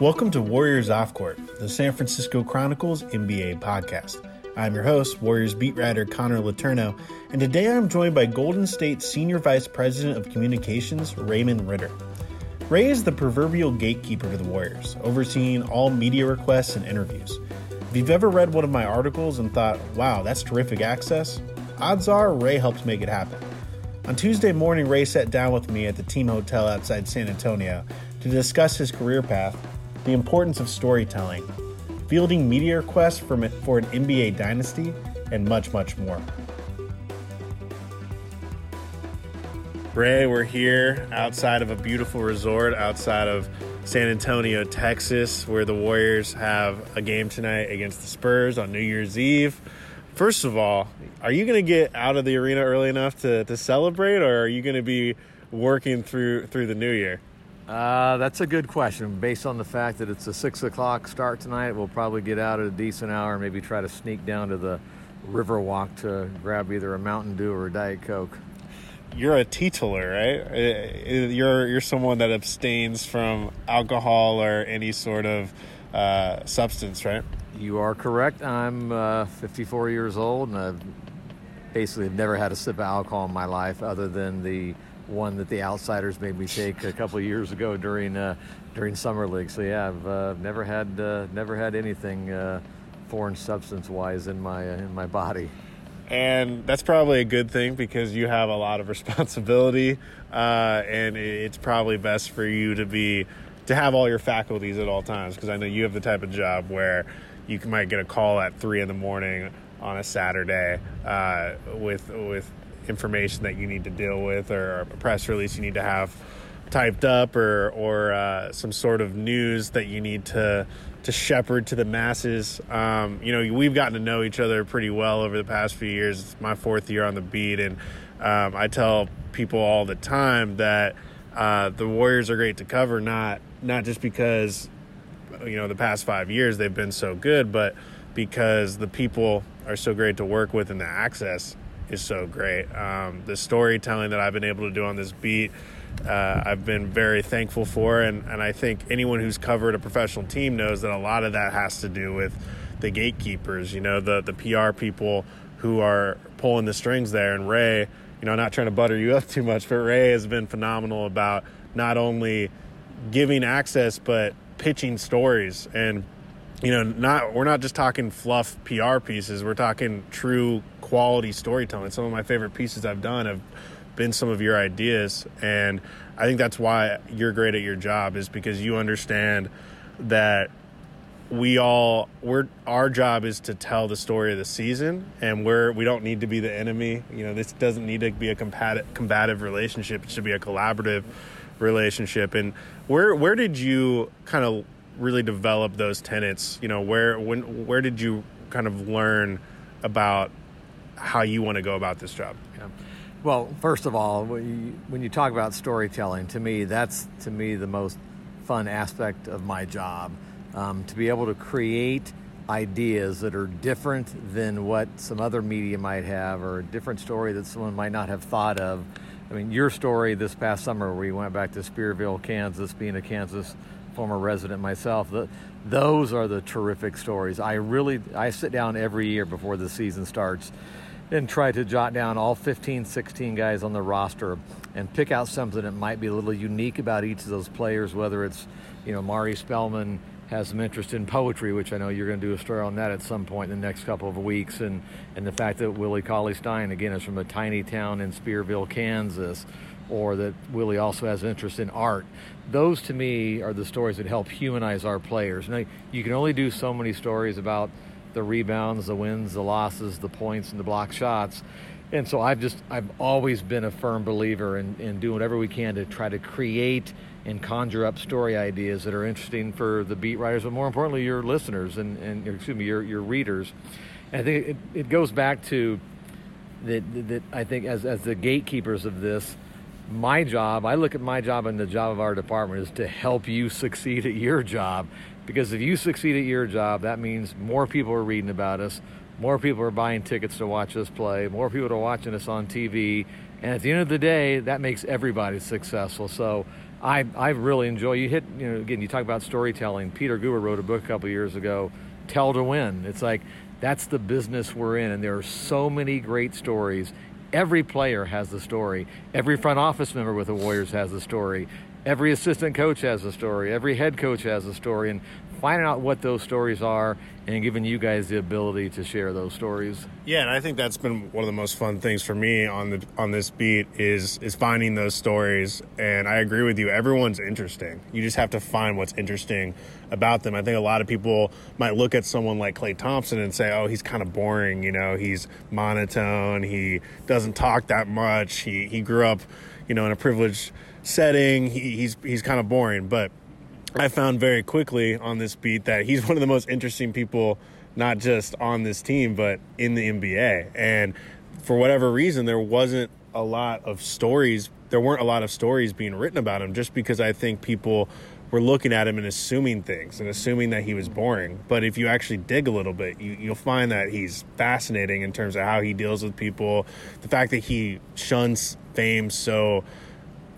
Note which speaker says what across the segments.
Speaker 1: Welcome to Warriors Off Court, the San Francisco Chronicles NBA podcast. I'm your host, Warriors beat writer Connor Letourneau, and today I'm joined by Golden State Senior Vice President of Communications, Raymond Ridder. Ray is the proverbial gatekeeper to the Warriors, overseeing all media requests and interviews. If you've ever read one of my articles and thought, wow, that's terrific access, odds are Ray helped make it happen. On Tuesday morning, Ray sat down with me at the team hotel outside San Antonio to discuss his career path the importance of storytelling, fielding media requests for, for an NBA dynasty, and much, much more. Ray, we're here outside of a beautiful resort outside of San Antonio, Texas, where the Warriors have a game tonight against the Spurs on New Year's Eve. First of all, are you going to get out of the arena early enough to, to celebrate, or are you going to be working through through the new year?
Speaker 2: Uh, that's a good question. Based on the fact that it's a six o'clock start tonight, we'll probably get out at a decent hour and maybe try to sneak down to the Riverwalk to grab either a Mountain Dew or a Diet Coke.
Speaker 1: You're a teetotaler, right? Uh, you're you're someone that abstains from alcohol or any sort of uh, substance, right?
Speaker 2: You are correct. I'm uh, 54 years old, and I've basically never had a sip of alcohol in my life, other than the one that the outsiders made me take a couple years ago during uh, during summer league. So yeah, I've uh, never had uh, never had anything uh, foreign substance wise in my uh, in my body.
Speaker 1: And that's probably a good thing because you have a lot of responsibility, uh, and it's probably best for you to be to have all your faculties at all times. Because I know you have the type of job where you might get a call at three in the morning on a Saturday with with information that you need to deal with or a press release you need to have typed up or or uh, some sort of news that you need to to shepherd to the masses. Um, you know, we've gotten to know each other pretty well over the past few years. It's my fourth year on the beat, and um, I tell people all the time that uh, the Warriors are great to cover, not not just because you know the past five years they've been so good, but because the people are so great to work with and the access is so great. Um, the storytelling that I've been able to do on this beat, uh, I've been very thankful for, and, and I think anyone who's covered a professional team knows that a lot of that has to do with the gatekeepers, you know, the the PR people who are pulling the strings there. And Ray, you know, not trying to butter you up too much, but Ray has been phenomenal about not only giving access but pitching stories and you know not we're not just talking fluff PR pieces we're talking true quality storytelling. Some of my favorite pieces I've done have been some of your ideas, and I think that's why you're great at your job is because you understand that we all we're our job is to tell the story of the season and we're we don't need to be the enemy you know this doesn't need to be a combative combative relationship it should be a collaborative relationship and where where did you kind of really develop those tenets you know where when where did you kind of learn about how you want to go about this job.
Speaker 2: Yeah. Well, first of all, when you, when you talk about storytelling, to me, that's to me the most fun aspect of my job. Um, to be able to create ideas that are different than what some other media might have, or a different story that someone might not have thought of. I mean, your story this past summer, where you went back to Spearville, Kansas, being a Kansas former resident myself, the, those are the terrific stories. I really, I sit down every year before the season starts and try to jot down all 15, 16 guys on the roster and pick out something that might be a little unique about each of those players, whether it's, you know, Mari Spellman has some interest in poetry, which I know you're going to do a story on that at some point in the next couple of weeks, and, and the fact that Willie Cauley Stein, again, is from a tiny town in Spearville, Kansas, or that Willie also has an interest in art. Those to me are the stories that help humanize our players. Now, you can only do so many stories about the rebounds, the wins, the losses, the points, and the block shots. And so I've just I've always been a firm believer in, in doing whatever we can to try to create and conjure up story ideas that are interesting for the beat writers, but more importantly, your listeners and, and excuse me, your, your readers. And I think it, it goes back to that, that I think as, as the gatekeepers of this, my job, I look at my job and the job of our department is to help you succeed at your job. Because if you succeed at your job, that means more people are reading about us, more people are buying tickets to watch us play, more people are watching us on TV, and at the end of the day, that makes everybody successful. So I, I really enjoy. You hit, you know, again, you talk about storytelling. Peter Guber wrote a book a couple years ago, Tell to Win. It's like that's the business we're in, and there are so many great stories. Every player has a story. Every front office member with the Warriors has a story. Every assistant coach has a story. Every head coach has a story. And finding out what those stories are and giving you guys the ability to share those stories.
Speaker 1: Yeah, and I think that's been one of the most fun things for me on the on this beat is is finding those stories. And I agree with you. Everyone's interesting. You just have to find what's interesting about them. I think a lot of people might look at someone like Klay Thompson and say, "Oh, he's kind of boring. You know, he's monotone. He doesn't talk that much. He he grew up, you know, in a privileged setting. He, he's he's kind of boring." But I found very quickly on this beat that he's one of the most interesting people, not just on this team, but in the NBA. And for whatever reason, there wasn't a lot of stories. There weren't a lot of stories being written about him just because I think people were looking at him and assuming things and assuming that he was boring. But if you actually dig a little bit, you, will find that he's fascinating in terms of how he deals with people. The fact that he shuns fame so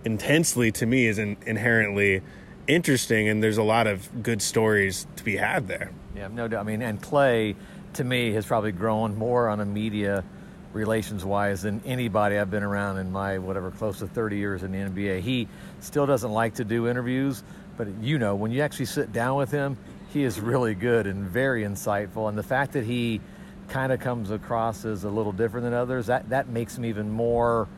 Speaker 1: intensely to me is in, inherently interesting, and there's a lot of good stories to be had there.
Speaker 2: Yeah, no doubt. I mean, and Klay, to me, has probably grown more on a media relations wise than anybody I've been around in my whatever close to 30 years in the NBA. He still doesn't like to do interviews, but you know, when you actually sit down with him, he is really good and very insightful. And the fact that he kind of comes across as a little different than others, that, that makes him even more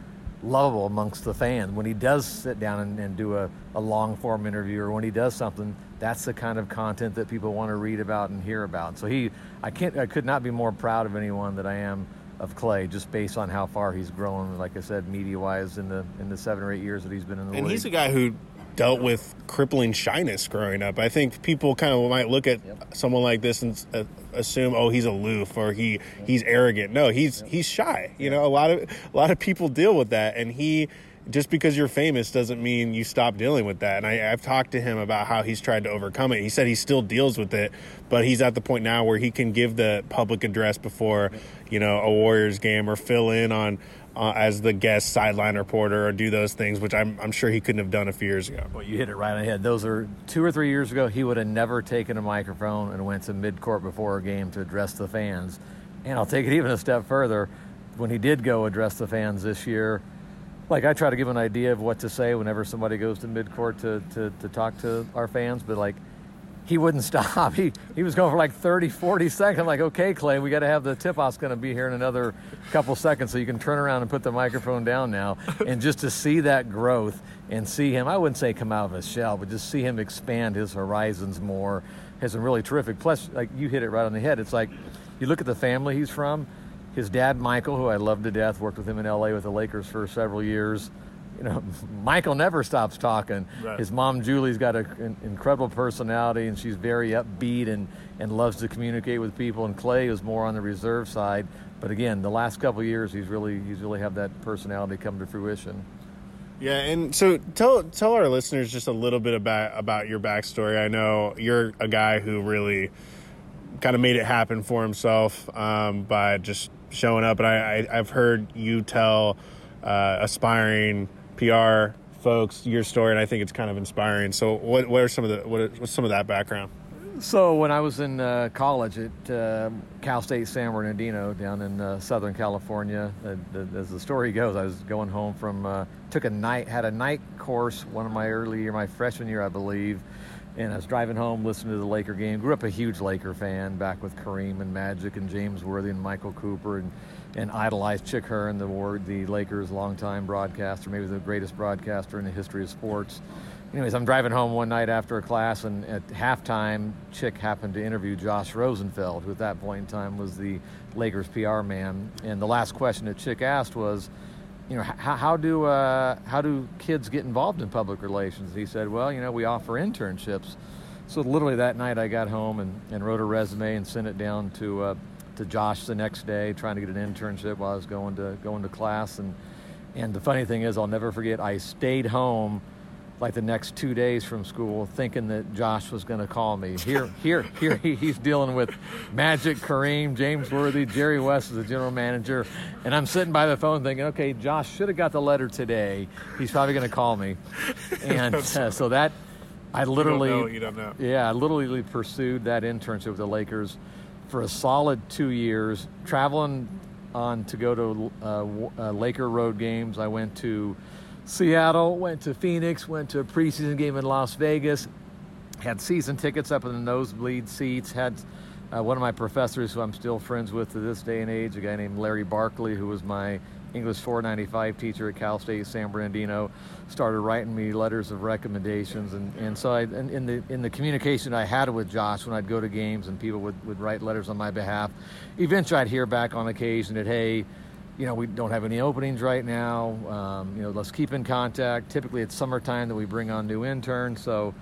Speaker 2: lovable amongst the fans. When he does sit down and, and do a, a long form interview or when he does something, that's the kind of content that people want to read about and hear about. So he, I can't, I could not be more proud of anyone that I am of Klay, just based on how far he's grown. Like I said, media wise, in the in the seven or eight years that he's been in the
Speaker 1: and
Speaker 2: league.
Speaker 1: he's a guy who dealt with crippling shyness growing up. I think people kind of might look at yep. someone like this and uh, assume, oh, he's aloof or he he's arrogant. No, he's he's shy. You know, a lot of a lot of people deal with that, and he. Just because you're famous doesn't mean you stop dealing with that. And I, I've talked to him about how he's tried to overcome it. He said he still deals with it, but he's at the point now where he can give the public address before, you know, a Warriors game or fill in on uh, as the guest sideline reporter or do those things, which I'm, I'm sure he couldn't have done a few years ago.
Speaker 2: Well, you hit it right on the head. Those are two or three years ago, he would have never taken a microphone and went to midcourt before a game to address the fans. And I'll take it even a step further. When he did go address the fans this year, like I try to give an idea of what to say whenever somebody goes to midcourt to, to, to talk to our fans, but like – he wouldn't stop. He he was going for like 30, 40 seconds. I'm like, okay, Klay, we got to have the tip off's going to be here in another couple seconds, so you can turn around and put the microphone down now. And just to see that growth and see him, I wouldn't say come out of his shell, but just see him expand his horizons more has been really terrific. Plus, like you hit it right on the head. It's like you look at the family he's from. His dad, Michael, who I love to death, worked with him in LA with the Lakers for several years you know, Michael never stops talking. Right. His mom Julie's got an incredible personality, and she's very upbeat and and loves to communicate with people. And Klay is more on the reserve side, but again, the last couple years, he's really he's really have that personality come to fruition.
Speaker 1: Yeah, and so tell tell our listeners just a little bit about about your backstory. I know you're a guy who really kind of made it happen for himself um, by just showing up, and I, I have heard you tell uh, aspiring PR folks your story, and I think it's kind of inspiring. So, what what are some of the what what's some of that background?
Speaker 2: So, when I was in uh, college at uh, Cal State San Bernardino down in uh, Southern California, uh, as the story goes, I was going home from uh, took a night had a night course one of my early year, my freshman year, I believe. And I was driving home, listening to the Laker game. Grew up a huge Laker fan, back with Kareem and Magic and James Worthy and Michael Cooper, and and idolized Chick Hearn, the the Lakers' longtime broadcaster, maybe the greatest broadcaster in the history of sports. Anyways, I'm driving home one night after a class, and at halftime, Chick happened to interview Josh Rosenfeld, who at that point in time was the Lakers PR man. And the last question that Chick asked was, you know, how, how do uh, how do kids get involved in public relations? He said, well, you know, we offer internships. So literally that night, I got home and, and wrote a resume and sent it down to uh, to Josh the next day, trying to get an internship while I was going to going to class. And and the funny thing is, I'll never forget. I stayed home like the next two days from school, thinking that Josh was going to call me. Here, here, here, he's dealing with Magic, Kareem, James Worthy, Jerry West is the general manager, and I'm sitting by the phone thinking, okay, Josh should have got the letter today. He's probably going to call me, and uh, so that I literally,
Speaker 1: you don't know, you don't know.
Speaker 2: yeah, I literally pursued that internship with the Lakers for a solid two years, traveling on to go to uh, uh, Laker road games. I went to Seattle, went to Phoenix, went to a preseason game in Las Vegas, had season tickets up in the nosebleed seats, had uh, one of my professors who I'm still friends with to this day and age, a guy named Larry Barkley, who was my English 495 teacher at Cal State San Bernardino, started writing me letters of recommendations, and, and so I, in, the in the communication I had with Josh when I'd go to games and people would, would write letters on my behalf, eventually I'd hear back on occasion that hey, you know we don't have any openings right now, um, you know let's keep in contact. Typically it's summertime that we bring on new interns, so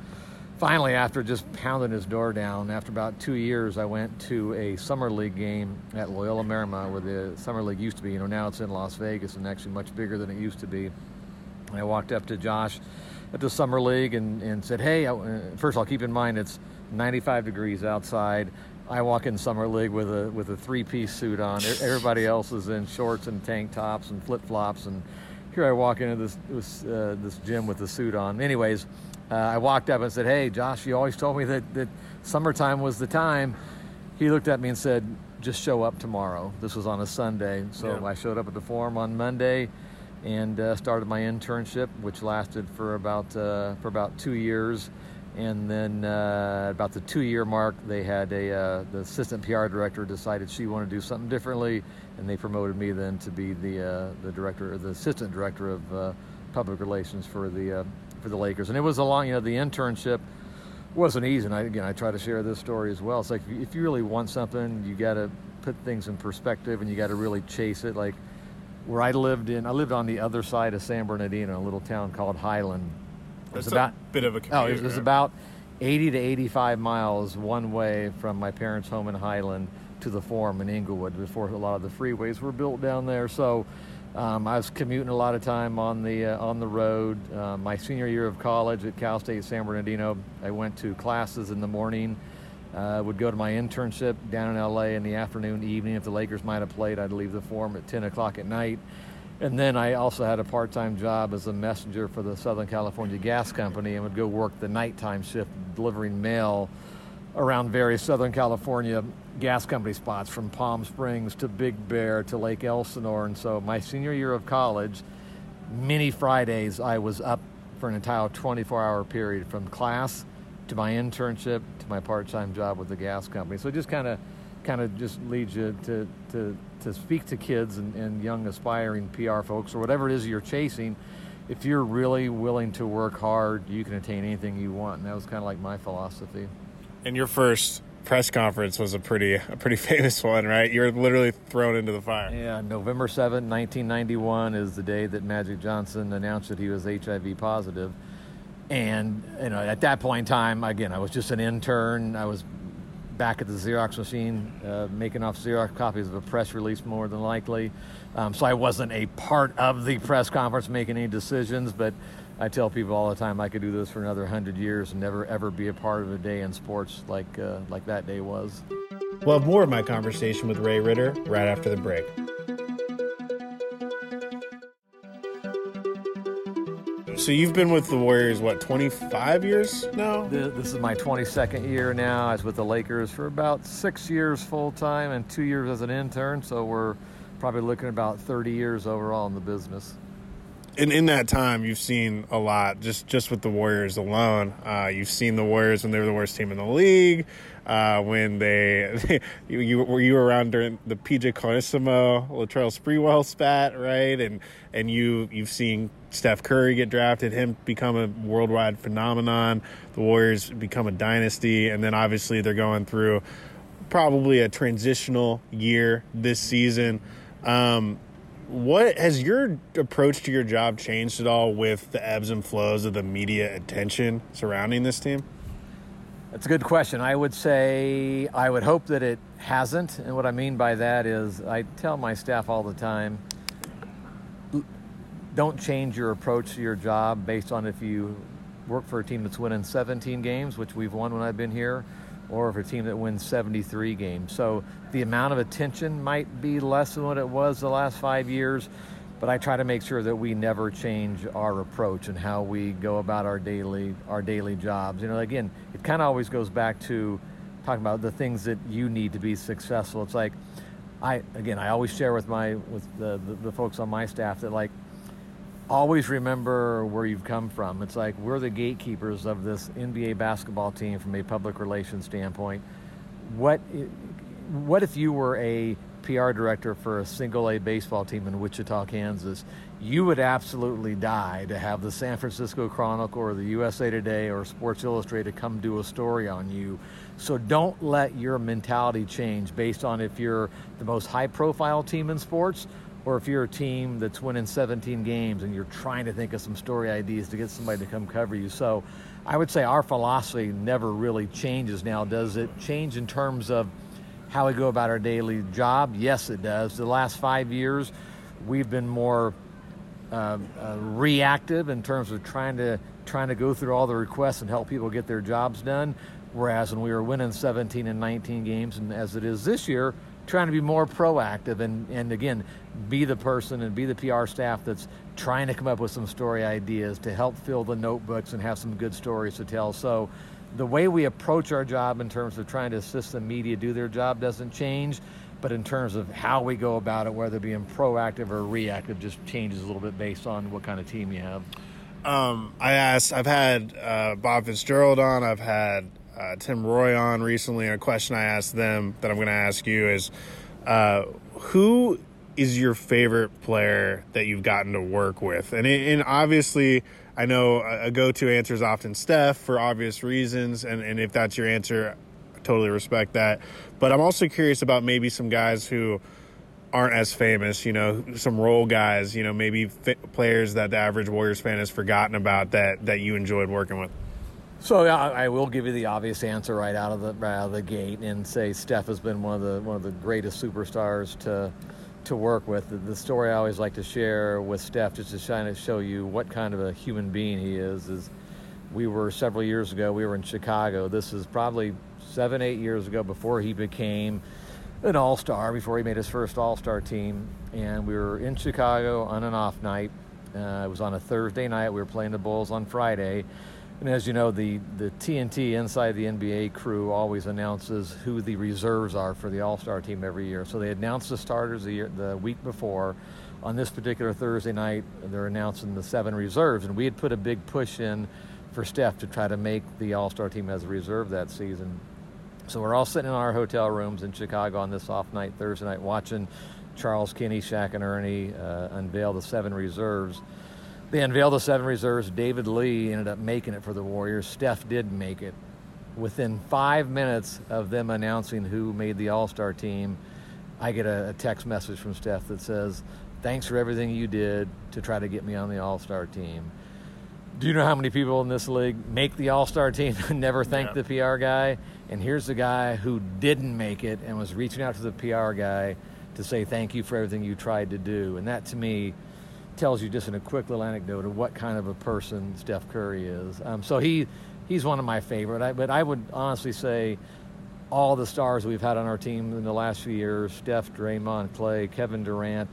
Speaker 2: finally, after just pounding his door down, after about two years, I went to a summer league game at Loyola Marymount, where the summer league used to be. You know, now it's in Las Vegas and actually much bigger than it used to be. And I walked up to Josh at the summer league and, and said, "Hey, I, uh, first all, keep in mind it's 95 degrees outside." I walk in summer league with a with a three piece suit on. Everybody else is in shorts and tank tops and flip flops, and here I walk into this this, uh, this gym with the suit on. Anyways, uh, I walked up and said, Hey, Josh, you always told me that, that summertime was the time. He looked at me and said, Just show up tomorrow. This was on a Sunday. So yeah. I showed up at the forum on Monday and uh, started my internship, which lasted for about, uh, for about two years. And then uh, about the two year mark, they had a, uh, the assistant PR director decided she wanted to do something differently, and they promoted me then to be the, uh, the director, the assistant director of public relations for the for the Lakers. And it was a long, you know, the internship wasn't easy. And I, again, I try to share this story as well. It's like if you really want something, you got to put things in perspective and you got to really chase it. Like where I lived in, I lived on the other side of San Bernardino, a little town called Highland.
Speaker 1: It was about a bit of a commute,
Speaker 2: oh, it was, it was about 80 to 85 miles one way from my parents' home in Highland to the Forum in Inglewood before a lot of the freeways were built down there. So um, I was commuting a lot of time on the uh, on the road. Uh, my senior year of college at Cal State San Bernardino, I went to classes in the morning. Uh, would go to my internship down in LA in the afternoon, evening. If the Lakers might have played, I'd leave the forum at 10 o'clock at night. And then I also had a part-time job as a messenger for the Southern California Gas Company and would go work the nighttime shift delivering mail around various Southern California gas company spots from Palm Springs to Big Bear to Lake Elsinore. And so my senior year of college, many Fridays I was up for an entire 24 hour period from class to my internship to my part time job with the gas company. So it just kind of kind of just leads you to, to, to speak to kids and, and young aspiring PR folks or whatever it is you're chasing. If you're really willing to work hard, you can attain anything you want. And that was kind of like my philosophy.
Speaker 1: And your first press conference was a pretty a pretty famous one, right? You were literally thrown into the fire.
Speaker 2: Yeah, November 7, 1991 is the day that Magic Johnson announced that he was HIV positive. And you know, at that point in time, again, I was just an intern. I was back at the Xerox machine, uh, making off Xerox copies of a press release, more than likely. Um, so I wasn't a part of the press conference making any decisions, but I tell people all the time I could do this for another hundred years and never ever be a part of a day in sports like uh, like that day was.
Speaker 1: We'll have more of my conversation with Ray Ridder right after the break. So you've been with the Warriors what 25 years now?
Speaker 2: This is my 22nd year now. I was with the Lakers for about six years full time and two years as an intern. So we're probably looking at about 30 years overall in the business
Speaker 1: in in that time, you've seen a lot. Just just with the Warriors alone, uh, you've seen the Warriors when they were the worst team in the league. Uh, when they you, you were you were around during the PJ Carlesimo, Latrell Sprewell spat, right? And and you you've seen Steph Curry get drafted, him become a worldwide phenomenon. The Warriors become a dynasty, and then obviously they're going through probably a transitional year this season. Um, what has your approach to your job changed at all with the ebbs and flows of the media attention surrounding this team?
Speaker 2: That's a good question. I would say I would hope that it hasn't. And what I mean by that is I tell my staff all the time don't change your approach to your job based on if you work for a team that's winning 17 games, which we've won when I've been here, or for a team that wins 73 games. So the amount of attention might be less than what it was the last five years, but I try to make sure that we never change our approach and how we go about our daily our daily jobs. You know, again, it kind of always goes back to talking about the things that you need to be successful. It's like I again, I always share with my with the, the, the folks on my staff that like always remember where you've come from. It's like we're the gatekeepers of this NBA basketball team from a public relations standpoint. What what if you were a PR director for a single A baseball team in Wichita, Kansas? You would absolutely die to have the San Francisco Chronicle or the USA Today or Sports Illustrated come do a story on you. So don't let your mentality change based on if you're the most high profile team in sports or if you're a team that's winning 17 games and you're trying to think of some story ideas to get somebody to come cover you. So I would say our philosophy never really changes now. Does it change in terms of how we go about our daily job? Yes, it does. The last five years, we've been more uh, uh, reactive in terms of trying to trying to go through all the requests and help people get their jobs done. Whereas when we were winning 17 and 19 games, and as it is this year, trying to be more proactive and, and again be the person and be the PR staff that's trying to come up with some story ideas to help fill the notebooks and have some good stories to tell. So the way we approach our job in terms of trying to assist the media do their job doesn't change, but in terms of how we go about it, whether being proactive or reactive, just changes a little bit based on what kind of team you have.
Speaker 1: Um, I asked, I've had uh, Bob Fitzgerald on, I've had uh, Tim Roye on recently, and a question I asked them that I'm going to ask you is uh, who is your favorite player that you've gotten to work with? And, and obviously, I know a go to answer is often Steph for obvious reasons, and, and if that's your answer, I totally respect that. But I'm also curious about maybe some guys who aren't as famous, you know, some role guys, you know, maybe players that the average Warriors fan has forgotten about that that you enjoyed working with.
Speaker 2: So I, I will give you the obvious answer right out of the right out of the gate and say Steph has been one of the one of the greatest superstars to to work with. The, the story I always like to share with Steph, just to try to show you what kind of a human being he is, is we were several years ago. We were in Chicago. This is probably seven, eight years ago before he became an All Star, before he made his first All Star team, and we were in Chicago on an off night. Uh, it was on a Thursday night. We were playing the Bulls on Friday and as you know, the, the TNT inside the NBA crew always announces who the reserves are for the All Star team every year. So they announced the starters the, year, the week before. On this particular Thursday night, they're announcing the seven reserves. And we had put a big push in for Steph to try to make the All Star team as a reserve that season. So we're all sitting in our hotel rooms in Chicago on this off night, Thursday night, watching Charles Kenny, Shaq, and Ernie uh, unveil the seven reserves. They unveiled the seven reserves. David Lee ended up making it for the Warriors. Steph did make it. Within five minutes of them announcing who made the All Star team, I get a, a, text message from Steph that says, Thanks for everything you did to try to get me on the All Star team. Do you know how many people in this league make the All Star team and never thank yeah. the PR guy? And here's the guy who didn't make it and was reaching out to the PR guy to say thank you for everything you tried to do. And that to me, tells you just in a quick little anecdote of what kind of a person Steph Curry is. Um, so he he's one of my favorite. I, but I would honestly say all the stars we've had on our team in the last few years, Steph, Draymond, Klay, Kevin Durant,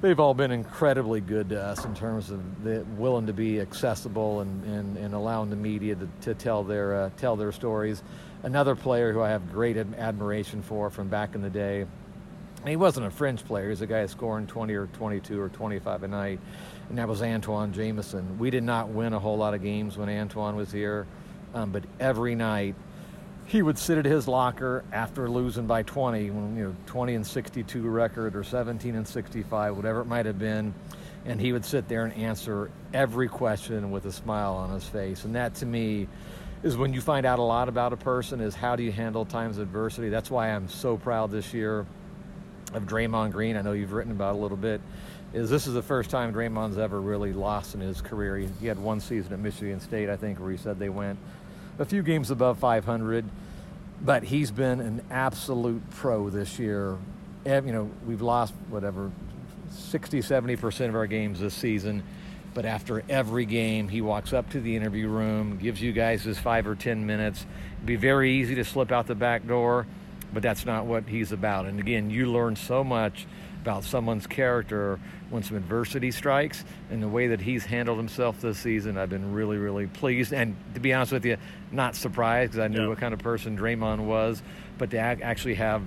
Speaker 2: they've all been incredibly good to us in terms of the, willing to be accessible and, and, and allowing the media to, to tell their uh, tell their stories. Another player who I have great admiration for from back in the day he wasn't a fringe player. He was a guy scoring 20 or 22 or 25 a night, and that was Antawn Jamison. We did not win a whole lot of games when Antawn was here, um, but every night he would sit at his locker after losing by 20, when you know 20 and 62 record or 17 and 65, whatever it might have been, and he would sit there and answer every question with a smile on his face. And that to me is when you find out a lot about a person is how do you handle times of adversity. That's why I'm so proud this year of Draymond Green. I know you've written about a little bit. is this is the first time Draymond's ever really lost in his career. He, he had one season at Michigan State, I think, where he said they went a few games above 500. But he's been an absolute pro this year. And, You know, we've lost whatever 60, 70% of our games this season. But after every game, he walks up to the interview room, gives you guys his five or 10 minutes. It'd be very easy to slip out the back door, but that's not what he's about. And again, you learn so much about someone's character when some adversity strikes and the way that he's handled himself this season. I've been really, really pleased. And to be honest with you, not surprised because I knew yeah. what kind of person Draymond was. But to actually have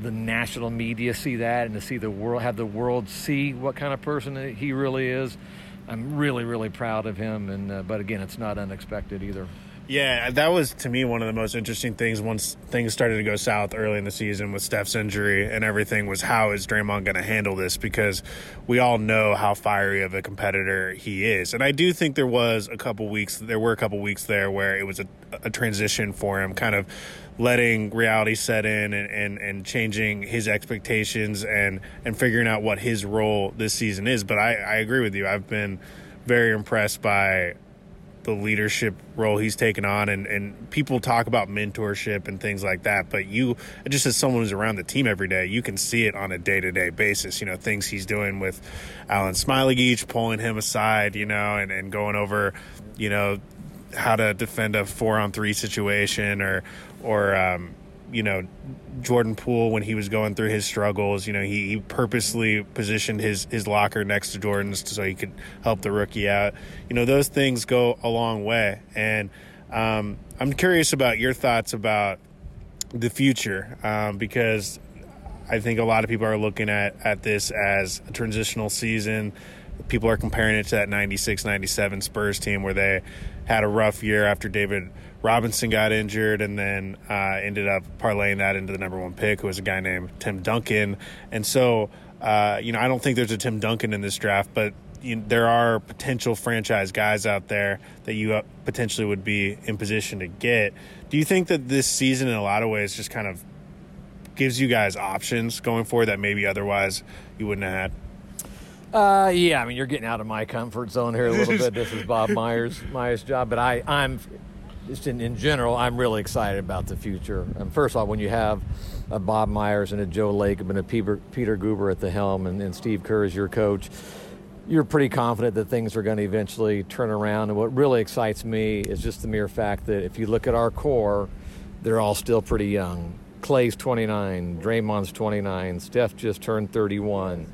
Speaker 2: the national media see that and to see the world, have the world see what kind of person he really is, I'm really, really proud of him. And uh, but again, it's not unexpected either.
Speaker 1: Yeah, that was to me one of the most interesting things once things started to go south early in the season with Steph's injury and everything was how is Draymond going to handle this because we all know how fiery of a competitor he is. And I do think there was a couple weeks there were a couple weeks there where it was a, a transition for him kind of letting reality set in and, and, and changing his expectations and, and figuring out what his role this season is. But I, I agree with you. I've been very impressed by the leadership role he's taken on and, and people talk about mentorship and things like that but you just as someone who's around the team every day you can see it on a day-to-day basis you know things he's doing with Alen Smailagic pulling him aside you know and, and going over you know how to defend a four on three situation or or um, you know Jordan Poole when he was going through his struggles. You know, he, he purposely positioned his his locker next to Jordan's so he could help the rookie out. You know, those things go a long way, and um, I'm curious about your thoughts about the future um, because I think a lot of people are looking at at this as a transitional season. People are comparing it to that 96 97 Spurs team where they had a rough year after David Robinson got injured and then uh, ended up parlaying that into the number one pick, who was a guy named Tim Duncan. And so, uh, you know, I don't think there's a Tim Duncan in this draft, but you know, there are potential franchise guys out there that you uh, potentially would be in position to get. Do you think that this season, in a lot of ways, just kind of gives you guys options going forward that maybe otherwise you wouldn't have had?
Speaker 2: Uh, yeah, I mean, you're getting out of my comfort zone here a little bit. This is Bob Myers Myers' job, but I, I'm just in, in general, I'm really excited about the future. And first of all, when you have a Bob Myers and a Joe Lacob and a Peter, Peter Guber at the helm and, and Steve Kerr as your coach, you're pretty confident that things are going to eventually turn around. And what really excites me is just the mere fact that if you look at our core, they're all still pretty young. Klay's 29, Draymond's 29, Steph just turned 31.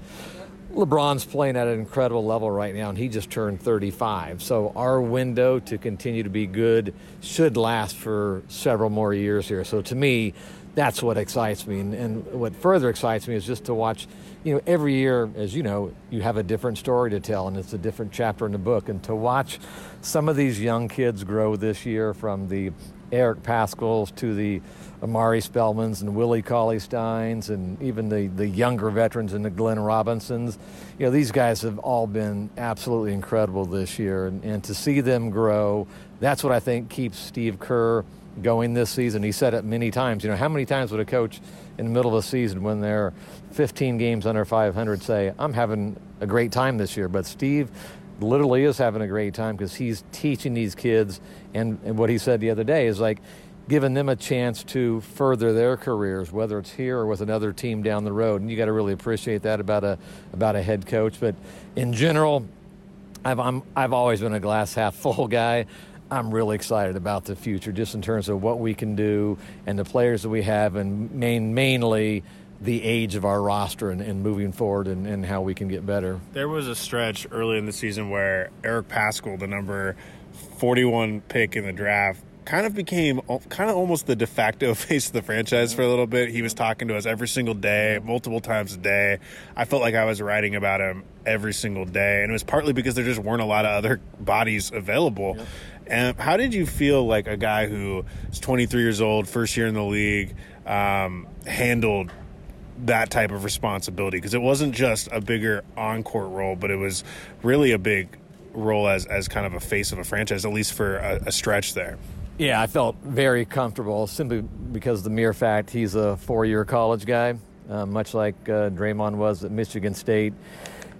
Speaker 2: LeBron's playing at an incredible level right now, and he just turned 35. So our window to continue to be good should last for several more years here. So to me, that's what excites me. And, and, what further excites me is just to watch, you know, every year, as you know, you have a different story to tell, and it's a different chapter in the book. And to watch some of these young kids grow this year from the Eric Paschalls to the Omari Spellmans and Willie Cauley Steins and even the, the younger veterans and the Glenn Robinsons. You know, these guys have all been absolutely incredible this year. And, and to see them grow, that's what I think keeps Steve Kerr going this season. He said it many times. You know, how many times would a coach in the middle of a season when they're 15 games under 500 say, I'm having a great time this year? But Steve literally is having a great time because he's teaching these kids. And, and what he said the other day is like, giving them a chance to further their careers, whether it's here or with another team down the road. And you got to really appreciate that about a about a head coach. But in general, I've I'm, I've always been a glass half full guy. I'm really excited about the future, just in terms of what we can do and the players that we have, and main, mainly the age of our roster and, and moving forward and, and, how we can get better.
Speaker 1: There was a stretch early in the season where Eric Paschall, the number 41 pick in the draft, kind of became kind of almost the de facto face of the franchise for a little bit. He was talking to us every single day, multiple times a day. I felt like I was writing about him every single day, and it was partly because there just weren't a lot of other bodies available. Yeah. And how did you feel like a guy who is 23 years old, first year in the league, um, handled that type of responsibility? Because it wasn't just a bigger on court role, but it was really a big role as as kind of a face of a franchise, at least for a, a stretch there.
Speaker 2: Yeah, I felt very comfortable simply because the mere fact he's a four year college guy, uh, much like uh, Draymond was at Michigan State.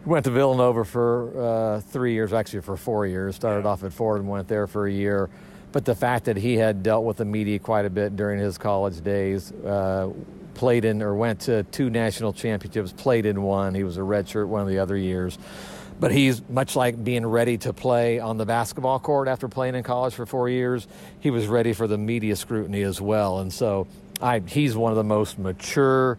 Speaker 2: He went to Villanova for uh, three years, actually for four years. Started yeah. off at Ford and went there for a year. But the fact that he had dealt with the media quite a bit during his college days, uh, played in or went to two national championships, played in one. He was a redshirt one of the other years. But he's much like being ready to play on the basketball court after playing in college for four years. He was ready for the media scrutiny as well. And so I, he's one of the most mature,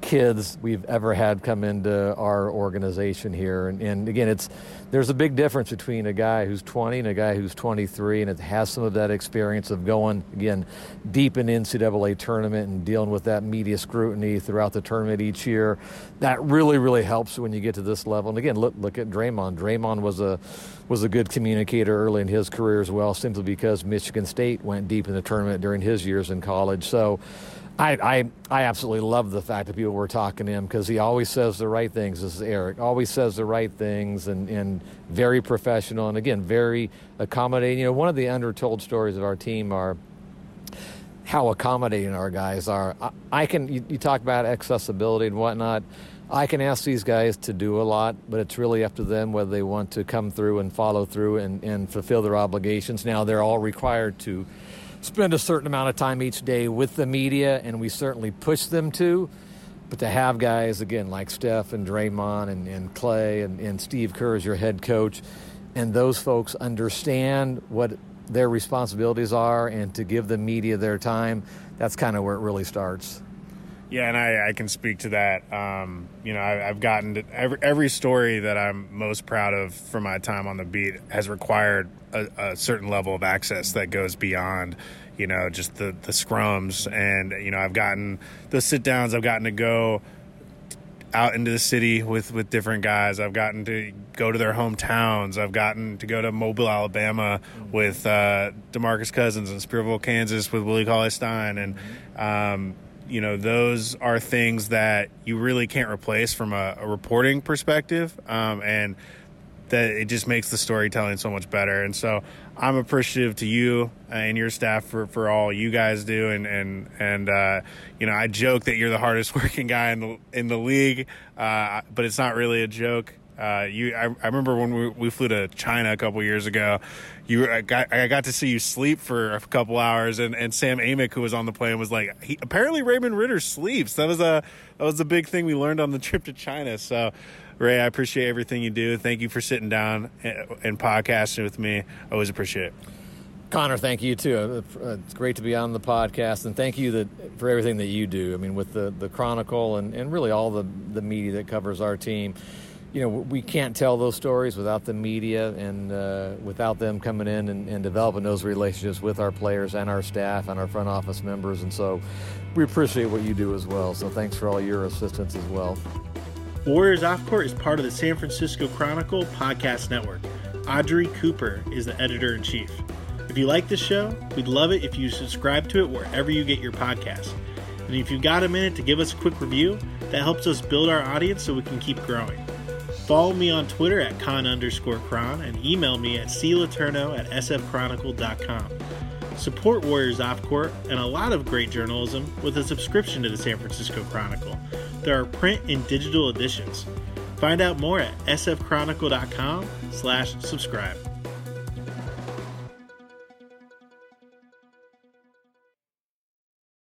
Speaker 2: kids we've ever had come into our organization here. And, and, again, it's there's a big difference between a guy who's 20 and a guy who's 23, and it has some of that experience of going again deep in NCAA tournament and dealing with that media scrutiny throughout the tournament each year. That really, really helps when you get to this level. And again, look look at Draymond. Draymond was a was a good communicator early in his career as well, simply because Michigan State went deep in the tournament during his years in college. So I, I, I absolutely love the fact that people were talking to him because he always says the right things. This is Eric. Always says the right things and, and very professional and again very accommodating. You know, one of the undertold stories of our team are how accommodating our guys are. I, I can you, you talk about accessibility and whatnot. I can ask these guys to do a lot, but it's really up to them whether they want to come through and follow through and, and fulfill their obligations. Now they're all required to spend a certain amount of time each day with the media, and we certainly push them to. But to have guys, again, like Steph and Draymond and, and Klay and, and Steve Kerr as your head coach, and those folks understand what their responsibilities are and to give the media their time, that's kind of where it really starts.
Speaker 1: Yeah, and I, I can speak to that. Um, you know, I, have gotten to, every, every story that I'm most proud of from my time on the beat has required a, a, certain level of access that goes beyond, you know, just the, the scrums. And, you know, I've gotten the sit downs, I've gotten to go out into the city with, with different guys. I've gotten to go to their hometowns. I've gotten to go to Mobile, Alabama with uh, Demarcus Cousins and Spearville, Kansas with Willie Cauley Stein. And, um, you know those are things that you really can't replace from a, a reporting perspective um, and that it just makes the storytelling so much better. And so i'm appreciative to you and your staff for, for all you guys do. And and and uh, you know i joke that you're the hardest working guy in the in the league uh, but it's not really a joke uh, you, I, I, remember when we, we, flew to China a couple years ago. You, I got, I got to see you sleep for a couple hours, and, and Sam Amick, who was on the plane, was like, he, apparently Raymond Ridder sleeps. That was a that was a big thing we learned on the trip to China. So, Ray, I appreciate everything you do. Thank you for sitting down and, and podcasting with me. I always appreciate it.
Speaker 2: Connor, thank you too. Uh, it's great to be on the podcast, and thank you that, for everything that you do. I mean, with the, the Chronicle and, and really all the, the media that covers our team you know, we can't tell those stories without the media and uh, without them coming in and, and, developing those relationships with our players and our staff and our front office members. And so we appreciate what you do as well. So thanks for all your assistance as well.
Speaker 3: Warriors Off Court is part of the San Francisco Chronicle podcast network. Audrey Cooper is the editor in chief. If you like this show, we'd love it if you subscribe to it wherever you get your podcasts. And if you've got a minute to give us a quick review, that helps us build our audience so we can keep growing. Follow me on Twitter at con underscore chron and email me at cletourneau at sfchronicle.com. Support Warriors Off Court and a lot of great journalism with a subscription to the San Francisco Chronicle. There are print and digital editions. Find out more at sfchronicle.com slash subscribe.